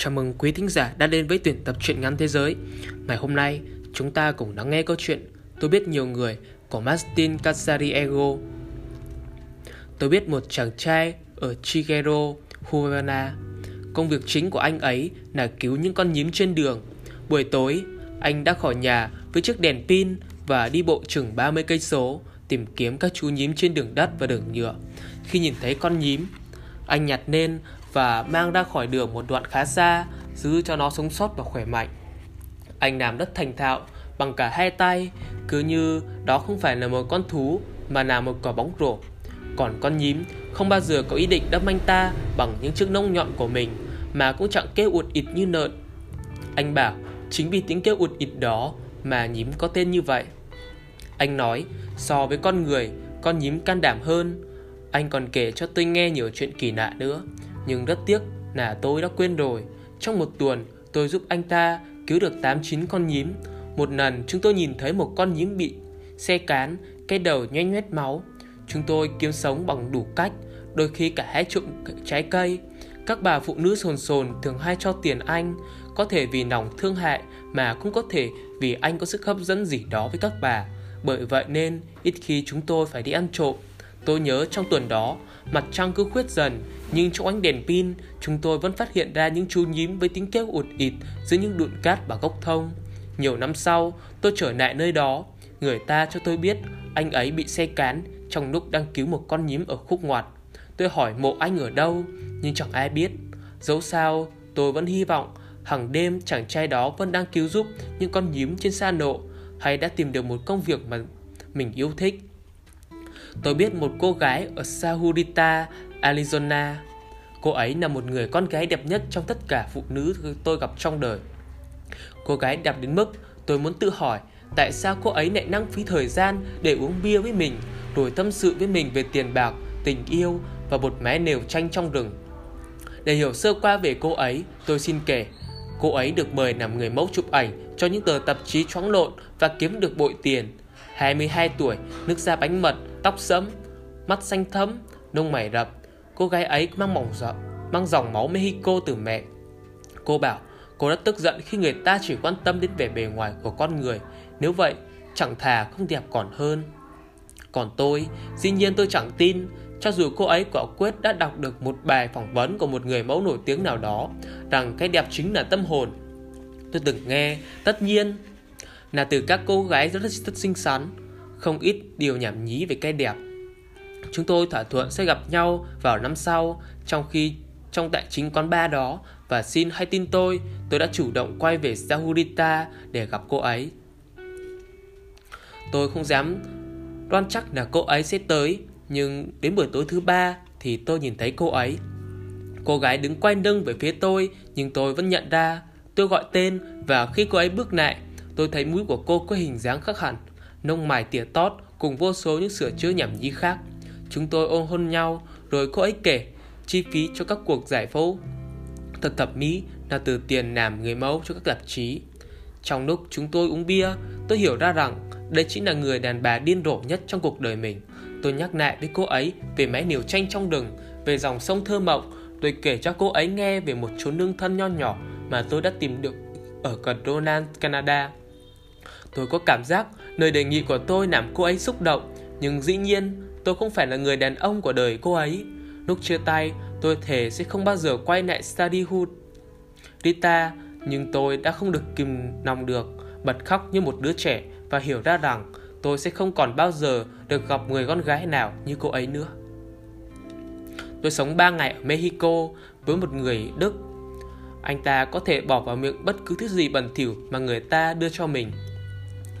Chào mừng quý thính giả đã đến với tuyển tập truyện ngắn thế giới. Ngày hôm nay, chúng ta cùng lắng nghe câu chuyện Tôi biết nhiều người của Martin Casariego. Tôi biết một chàng trai ở Chigero, Havana. Công việc chính của anh ấy là cứu những con nhím trên đường. Buổi tối, anh đã khỏi nhà với chiếc đèn pin và đi bộ chừng 30 cây số tìm kiếm các chú nhím trên đường đất và đường nhựa. Khi nhìn thấy con nhím, anh nhặt lên và mang ra khỏi đường một đoạn khá xa, giữ cho nó sống sót và khỏe mạnh. Anh làm rất thành thạo bằng cả hai tay, cứ như đó không phải là một con thú mà là một quả bóng rổ. Còn con nhím không bao giờ có ý định đâm anh ta bằng những chiếc nông nhọn của mình mà cũng chẳng kêu ụt ịt như nợn. Anh bảo chính vì tiếng kêu ụt ịt đó mà nhím có tên như vậy. Anh nói so với con người, con nhím can đảm hơn. Anh còn kể cho tôi nghe nhiều chuyện kỳ lạ nữa. Nhưng rất tiếc là tôi đã quên rồi. Trong một tuần, tôi giúp anh ta cứu được 8-9 con nhím. Một lần, chúng tôi nhìn thấy một con nhím bị xe cán, Cái đầu nhoét nhoét máu. Chúng tôi kiếm sống bằng đủ cách, Đôi khi cả hái trộm trái cây. Các bà phụ nữ sồn sồn thường hay cho tiền anh, Có thể vì lòng thương hại Mà cũng có thể vì anh có sức hấp dẫn gì đó với các bà. Bởi vậy nên, ít khi chúng tôi phải đi ăn trộm. Tôi nhớ trong tuần đó, Mặt trăng cứ khuyết dần, Nhưng trong ánh đèn pin, Chúng tôi vẫn phát hiện ra những chú nhím với tiếng kêu ụt ịt Giữa những đụn cát và gốc thông. Nhiều năm sau, tôi trở lại nơi đó. Người ta cho tôi biết Anh ấy bị xe cán Trong lúc đang cứu một con nhím ở khúc ngoặt. Tôi hỏi mộ anh ở đâu, Nhưng chẳng ai biết. Dẫu sao, tôi vẫn hy vọng hàng đêm chàng trai đó vẫn đang cứu giúp Những con nhím trên xa nộ Hay đã tìm được một công việc mà mình yêu thích. Tôi biết một cô gái ở Sahurita, Arizona. Cô ấy là một người con gái đẹp nhất trong tất cả phụ nữ tôi gặp trong đời. Cô gái đẹp đến mức tôi muốn tự hỏi tại sao cô ấy lại năng phí thời gian để uống bia với mình, rồi tâm sự với mình về tiền bạc, tình yêu và một mái nều tranh trong rừng. Để hiểu sơ qua về cô ấy, tôi xin kể. Cô ấy được mời làm người mẫu chụp ảnh cho những tờ tạp chí choáng lộn và kiếm được bội tiền. 22 tuổi, nước da bánh mật, tóc sẫm, mắt xanh thẫm, lông mày rậm. Cô gái ấy mang mỏng dọ, mang dòng máu Mexico từ mẹ. Cô bảo cô rất tức giận khi người ta chỉ quan tâm đến vẻ bề ngoài của con người. Nếu vậy, chẳng thà không đẹp còn hơn. Còn tôi, dĩ nhiên tôi chẳng tin, cho dù cô ấy quả quyết đã đọc được một bài phỏng vấn của một người mẫu nổi tiếng nào đó, rằng cái đẹp chính là tâm hồn. Tôi từng nghe, tất nhiên, là từ các cô gái rất, rất xinh xắn, không ít điều nhảm nhí về cái đẹp. Chúng tôi thỏa thuận sẽ gặp nhau vào năm sau, trong khi trong tại chính quán bar đó và xin hãy tin tôi, tôi đã chủ động quay về Sahurita để gặp cô ấy. Tôi không dám đoan chắc là cô ấy sẽ tới, nhưng đến buổi tối thứ ba thì tôi nhìn thấy cô ấy. Cô gái đứng quay lưng về phía tôi, nhưng tôi vẫn nhận ra. Tôi gọi tên và khi cô ấy bước lại, tôi thấy mũi của cô có hình dáng khác hẳn nông mài tỉa tót cùng vô số những sửa chữa nhảm nhí khác. Chúng tôi ôm hôn nhau, rồi cô ấy kể chi phí cho các cuộc giải phẫu thật thẩm mỹ là từ tiền làm người mẫu cho các tạp chí. Trong lúc chúng tôi uống bia, tôi hiểu ra rằng đây chính là người đàn bà điên rồ nhất trong cuộc đời mình. Tôi nhắc lại với cô ấy về mái niều tranh trong rừng, về dòng sông thơ mộng. Tôi kể cho cô ấy nghe về một chốn nương thân nho nhỏ mà tôi đã tìm được ở gần Ronan, Canada. Tôi có cảm giác lời đề nghị của tôi làm cô ấy xúc động, nhưng dĩ nhiên tôi không phải là người đàn ông của đời cô ấy. Lúc chia tay, tôi thề sẽ không bao giờ quay lại Studyhood. Rita, nhưng tôi đã không được kìm lòng được, bật khóc như một đứa trẻ và hiểu ra rằng tôi sẽ không còn bao giờ được gặp người con gái nào như cô ấy nữa. Tôi sống 3 ngày ở Mexico với một người Đức. Anh ta có thể bỏ vào miệng bất cứ thứ gì bẩn thỉu mà người ta đưa cho mình.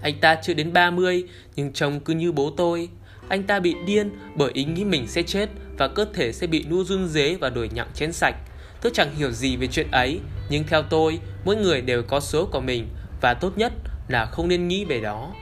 Anh ta chưa đến 30 nhưng trông cứ như bố tôi. Anh ta bị điên bởi ý nghĩ mình sẽ chết và cơ thể sẽ bị nu run dế và đổi nhặng chén sạch. Tôi chẳng hiểu gì về chuyện ấy, nhưng theo tôi, mỗi người đều có số của mình và tốt nhất là không nên nghĩ về đó.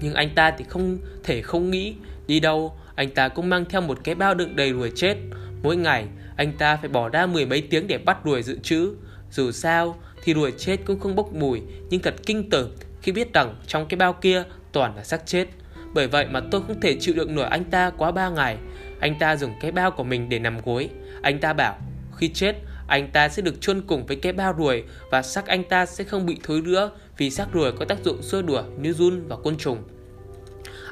Nhưng anh ta thì không thể không nghĩ đi đâu, anh ta cũng mang theo một cái bao đựng đầy ruồi chết. Mỗi ngày, anh ta phải bỏ ra mười mấy tiếng để bắt ruồi dự trữ. Dù sao, thì ruồi chết cũng không bốc mùi, nhưng thật kinh tởm khi biết rằng trong cái bao kia toàn là xác chết. Bởi vậy mà tôi không thể chịu đựng nổi anh ta quá 3 ngày. Anh ta dùng cái bao của mình để nằm gối. Anh ta bảo khi chết anh ta sẽ được chôn cùng với cái bao ruồi và xác anh ta sẽ không bị thối rữa vì xác ruồi có tác dụng xua đuổi như run và côn trùng.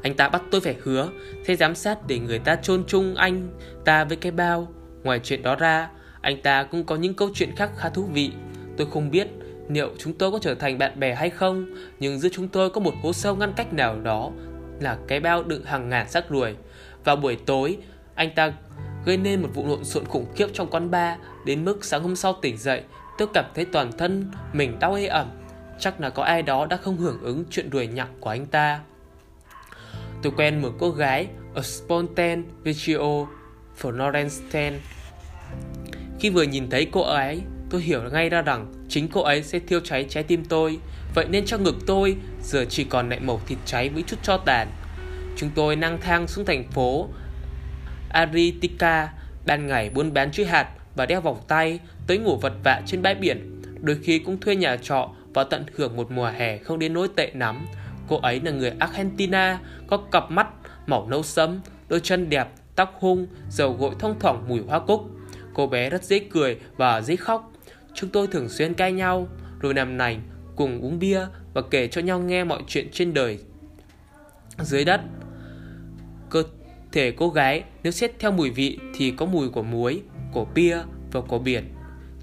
Anh ta bắt tôi phải hứa sẽ giám sát để người ta chôn chung anh ta với cái bao. Ngoài chuyện đó ra, anh ta cũng có những câu chuyện khác khá thú vị. Tôi không biết liệu chúng tôi có trở thành bạn bè hay không, nhưng giữa chúng tôi có một hố sâu ngăn cách nào đó là cái bao đựng hàng ngàn xác ruồi. Vào buổi tối, anh ta gây nên một vụ lộn xộn khủng khiếp trong quán bar. Đến mức sáng hôm sau tỉnh dậy tôi cảm thấy toàn thân mình đau ê ẩm. Chắc là có ai đó đã không hưởng ứng chuyện đuổi nhặng của anh ta. Tôi quen một cô gái ở Spontan Vecchio Florence khi vừa nhìn thấy cô ấy tôi hiểu ngay ra rằng chính cô ấy sẽ thiêu cháy trái tim tôi vậy nên trong ngực tôi giờ chỉ còn lại mẩu thịt cháy với chút cho tàn chúng tôi năng thang xuống thành phố Aritika ban ngày buôn bán chuối hạt và đeo vòng tay tới ngủ vật vạ trên bãi biển. Đôi khi cũng thuê nhà trọ và tận hưởng một mùa hè không đến nỗi tệ lắm. Cô ấy là người Argentina, có cặp mắt màu nâu sẫm, đôi chân đẹp, tóc hung, dầu gội thông thoảng mùi hoa cúc. Cô bé rất dễ cười và dễ khóc. Chúng tôi thường xuyên cãi nhau, rồi nằm nành, cùng uống bia và kể cho nhau nghe mọi chuyện trên đời dưới đất. Cơ thể cô gái nếu xét theo mùi vị thì có mùi của muối, của bia và của biển.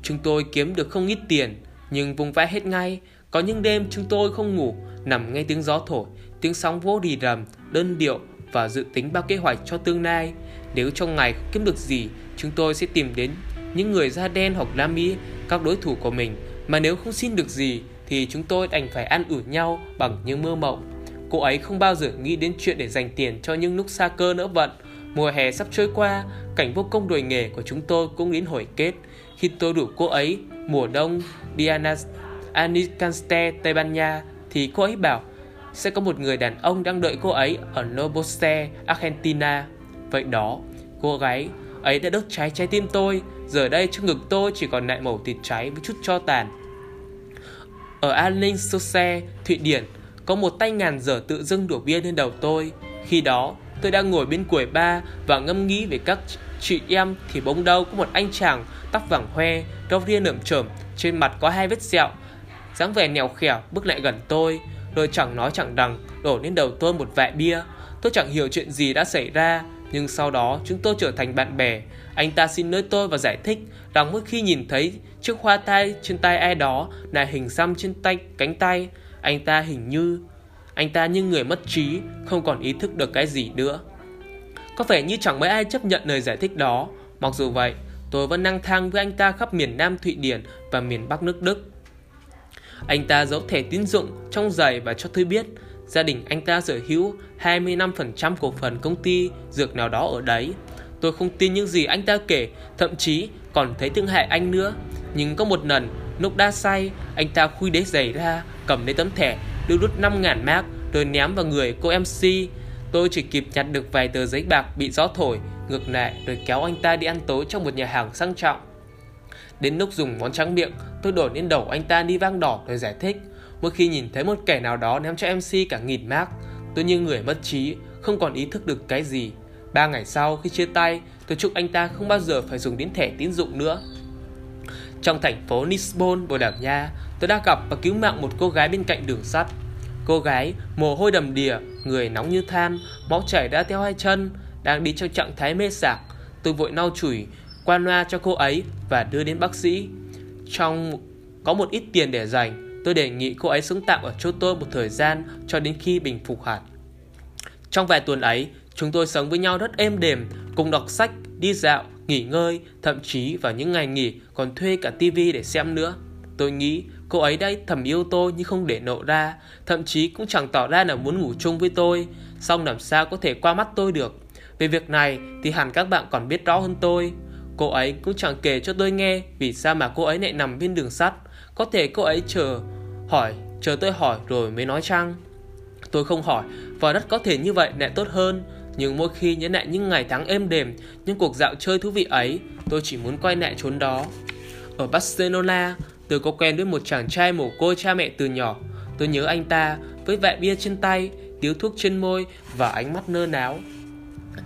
Chúng tôi kiếm được không ít tiền, nhưng vùng vãi hết ngay. Có những đêm chúng tôi không ngủ, nằm nghe tiếng gió thổi, tiếng sóng vỗ rì rầm, đơn điệu và dự tính bao kế hoạch cho tương lai. Nếu trong ngày không kiếm được gì, chúng tôi sẽ tìm đến những người da đen hoặc Nam Mỹ, các đối thủ của mình. Mà nếu không xin được gì, thì chúng tôi đành phải ăn ủi nhau bằng những mơ mộng. Cô ấy không bao giờ nghĩ đến chuyện để dành tiền cho những lúc xa cơ nữa vận. Mùa hè sắp trôi qua, cảnh vô công đồi nghề của chúng tôi cũng đến hồi kết. Khi tôi đủ cô ấy, mùa đông, Diana Anicanste, Tây Ban Nha, thì cô ấy bảo sẽ có một người đàn ông đang đợi cô ấy ở Noboste, Argentina. Vậy đó, cô gái ấy đã đốt cháy trái tim tôi, giờ đây trong ngực tôi chỉ còn lại màu thịt cháy với chút cho tàn. Ở An Ninh Sose, Thụy Điển, có một tay ngàn dở tự dưng đổ bia lên đầu tôi. Khi đó, tôi đang ngồi bên quầy ba và ngâm nghĩ về các chị em thì bỗng đâu có một anh chàng tóc vàng hoe, râu ria nởm trởm trên mặt có hai vết sẹo, dáng vẻ nèo khẻo bước lại gần tôi, rồi chẳng nói chẳng đằng đổ lên đầu tôi một vại bia. Tôi chẳng hiểu chuyện gì đã xảy ra, nhưng sau đó chúng tôi trở thành bạn bè. Anh ta xin lỗi tôi và giải thích rằng mỗi khi nhìn thấy chiếc hoa tai trên tay ai đó là hình xăm trên tay cánh tay, anh ta hình như anh ta như người mất trí, không còn ý thức được cái gì nữa. Có vẻ như chẳng mấy ai chấp nhận lời giải thích đó. Mặc dù vậy, tôi vẫn năng thang với anh ta khắp miền Nam Thụy Điển và miền Bắc nước Đức. Anh ta giấu thẻ tín dụng trong giày và cho tôi biết gia đình anh ta sở hữu 25% cổ phần công ty dược nào đó ở đấy. Tôi không tin những gì anh ta kể, thậm chí còn thấy thương hại anh nữa. Nhưng có một lần, lúc đa say, anh ta khui đế giày ra cầm lấy tấm thẻ đưa rút 5.000 mark rồi ném vào người cô MC. Tôi chỉ kịp nhặt được vài tờ giấy bạc bị gió thổi ngược lại rồi kéo anh ta đi ăn tối trong một nhà hàng sang trọng. Đến lúc dùng món trắng miệng, tôi đổi lên đầu anh ta đi vang đỏ rồi giải thích. Mỗi khi nhìn thấy một kẻ nào đó ném cho MC cả nghìn mác, tôi như người mất trí, không còn ý thức được cái gì. Ba ngày sau khi chia tay, tôi chúc anh ta không bao giờ phải dùng đến thẻ tín dụng nữa. Trong thành phố Lisbon, Bồ Đào Nha, tôi đã gặp và cứu mạng một cô gái bên cạnh đường sắt. Cô gái, mồ hôi đầm đìa, người nóng như than, máu chảy đã theo hai chân, đang đi trong trạng thái mê sạc. Tôi vội lau chùi, quan loa cho cô ấy và đưa đến bác sĩ. Trong có một ít tiền để dành, tôi đề nghị cô ấy sống tạm ở chỗ tôi một thời gian cho đến khi bình phục hẳn. Trong vài tuần ấy, chúng tôi sống với nhau rất êm đềm, cùng đọc sách, đi dạo, nghỉ ngơi, thậm chí vào những ngày nghỉ còn thuê cả tivi để xem nữa. Tôi nghĩ cô ấy đã thầm yêu tôi nhưng không để nộ ra, thậm chí cũng chẳng tỏ ra là muốn ngủ chung với tôi, song làm sao có thể qua mắt tôi được. Về việc này thì hẳn các bạn còn biết rõ hơn tôi. Cô ấy cũng chẳng kể cho tôi nghe vì sao mà cô ấy lại nằm bên đường sắt. Có thể cô ấy chờ hỏi, chờ tôi hỏi rồi mới nói chăng. Tôi không hỏi và rất có thể như vậy lại tốt hơn nhưng mỗi khi nhớ lại những ngày tháng êm đềm, những cuộc dạo chơi thú vị ấy, tôi chỉ muốn quay lại chốn đó. Ở Barcelona, tôi có quen với một chàng trai mồ côi cha mẹ từ nhỏ. Tôi nhớ anh ta với vại bia trên tay, điếu thuốc trên môi và ánh mắt nơ náo.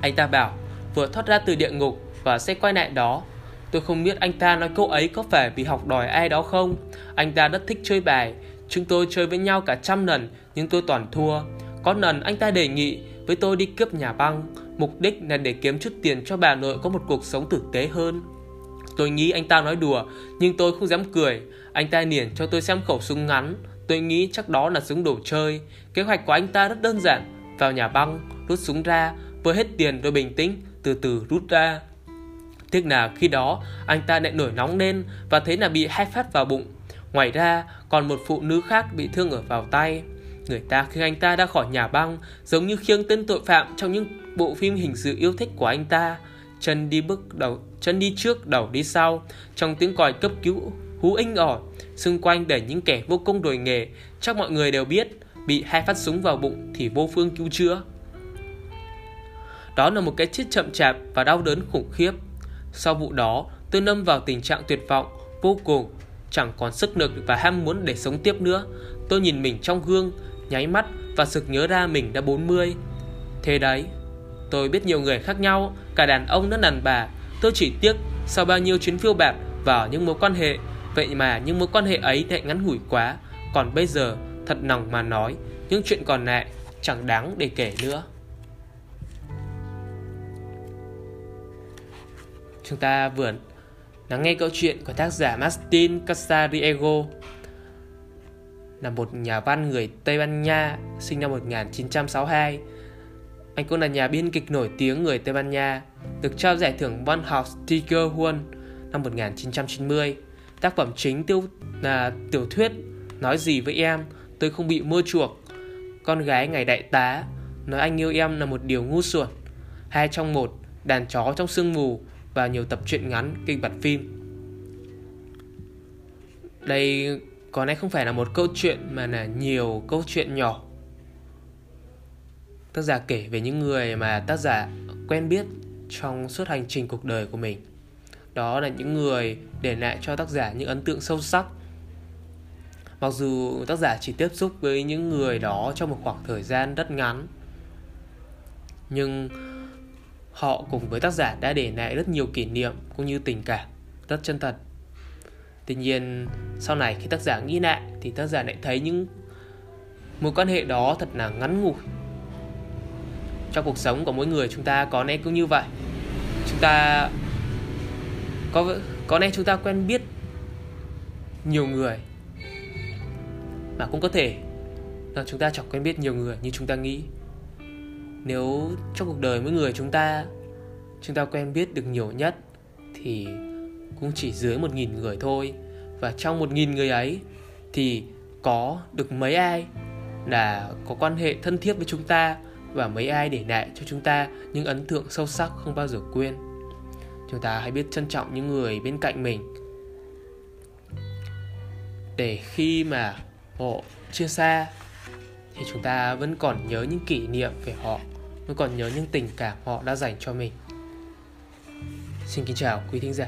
Anh ta bảo vừa thoát ra từ địa ngục và sẽ quay lại đó. Tôi không biết anh ta nói câu ấy có phải vì học đòi ai đó không Anh ta rất thích chơi bài Chúng tôi chơi với nhau cả trăm lần Nhưng tôi toàn thua. Có lần anh ta đề nghị với tôi đi cướp nhà băng. Mục đích là để kiếm chút tiền cho bà nội có một cuộc sống tử tế hơn. Tôi nghĩ anh ta nói đùa Nhưng tôi không dám cười. Anh ta liền cho tôi xem khẩu súng ngắn. Tôi nghĩ chắc đó là súng đồ chơi. Kế hoạch của anh ta rất đơn giản. Vào nhà băng, rút súng ra. Vừa hết tiền rồi bình tĩnh Từ từ rút ra. Tiếc là khi đó anh ta lại nổi nóng lên Và thấy là bị hai phát vào bụng. Ngoài ra, còn một phụ nữ khác bị thương ở vào tay. Người ta khi anh ta ra khỏi nhà băng, Giống như khiêng tên tội phạm trong những bộ phim hình sự yêu thích của anh ta. Chân đi bước đầu, chân đi trước, đầu đi sau, Trong tiếng còi cấp cứu, hú inh ỏi, Xung quanh để những kẻ vô công đồi nghề. Chắc mọi người đều biết, Bị hai phát súng vào bụng thì vô phương cứu chữa. Đó là một cái chết chậm chạp và đau đớn khủng khiếp. Sau vụ đó, tôi lâm vào tình trạng tuyệt vọng, Vô cùng. Chẳng còn sức lực và ham muốn để sống tiếp nữa. Tôi nhìn mình trong gương, Nháy mắt và sực nhớ ra mình đã 40 Thế đấy, Tôi biết nhiều người khác nhau, Cả đàn ông lẫn đàn bà. Tôi chỉ tiếc sau bao nhiêu chuyến phiêu bạt vào những mối quan hệ, Vậy mà những mối quan hệ ấy lại ngắn ngủi quá. Còn bây giờ, thật lòng mà nói, Những chuyện còn lại chẳng đáng để kể nữa. Chúng ta vừa lắng nghe câu chuyện của tác giả Martin Casariego là một nhà văn người Tây Ban Nha sinh năm 1962 anh cũng là nhà biên kịch nổi tiếng người Tây Ban Nha, được trao giải thưởng văn học Tiger Huân năm 1990. Tác phẩm chính tiêu là tiểu thuyết Nói gì với em, tôi không bị mua chuộc. Con gái ngày đại tá, nói anh yêu em là một điều ngu xuẩn. Hai trong một, đàn chó trong sương mù và nhiều tập truyện ngắn, kịch bản phim. Đây có lẽ không phải là một câu chuyện mà là nhiều câu chuyện nhỏ Tác giả kể về những người mà tác giả quen biết trong suốt hành trình cuộc đời của mình. Đó là những người để lại cho tác giả những ấn tượng sâu sắc. Mặc dù tác giả chỉ tiếp xúc với những người đó trong một khoảng thời gian rất ngắn, nhưng họ cùng với tác giả đã để lại rất nhiều kỷ niệm cũng như tình cảm rất chân thật. Tuy nhiên, sau này khi tác giả nghĩ lại thì tác giả lại thấy những mối quan hệ đó thật là ngắn ngủi. Trong cuộc sống của mỗi người chúng ta có lẽ cũng như vậy. Chúng ta có có lẽ chúng ta quen biết nhiều người mà cũng có thể là chúng ta chẳng quen biết nhiều người như chúng ta nghĩ nếu trong cuộc đời mỗi người chúng ta chúng ta quen biết được nhiều nhất thì cũng chỉ dưới một nghìn người thôi. Và trong một nghìn người ấy thì có được mấy ai là có quan hệ thân thiết với chúng ta và mấy ai để lại cho chúng ta những ấn tượng sâu sắc không bao giờ quên. Chúng ta hãy biết trân trọng những người bên cạnh mình để khi mà họ chia xa thì chúng ta vẫn còn nhớ những kỷ niệm về họ vẫn còn nhớ những tình cảm họ đã dành cho mình. Xin kính chào quý thính giả.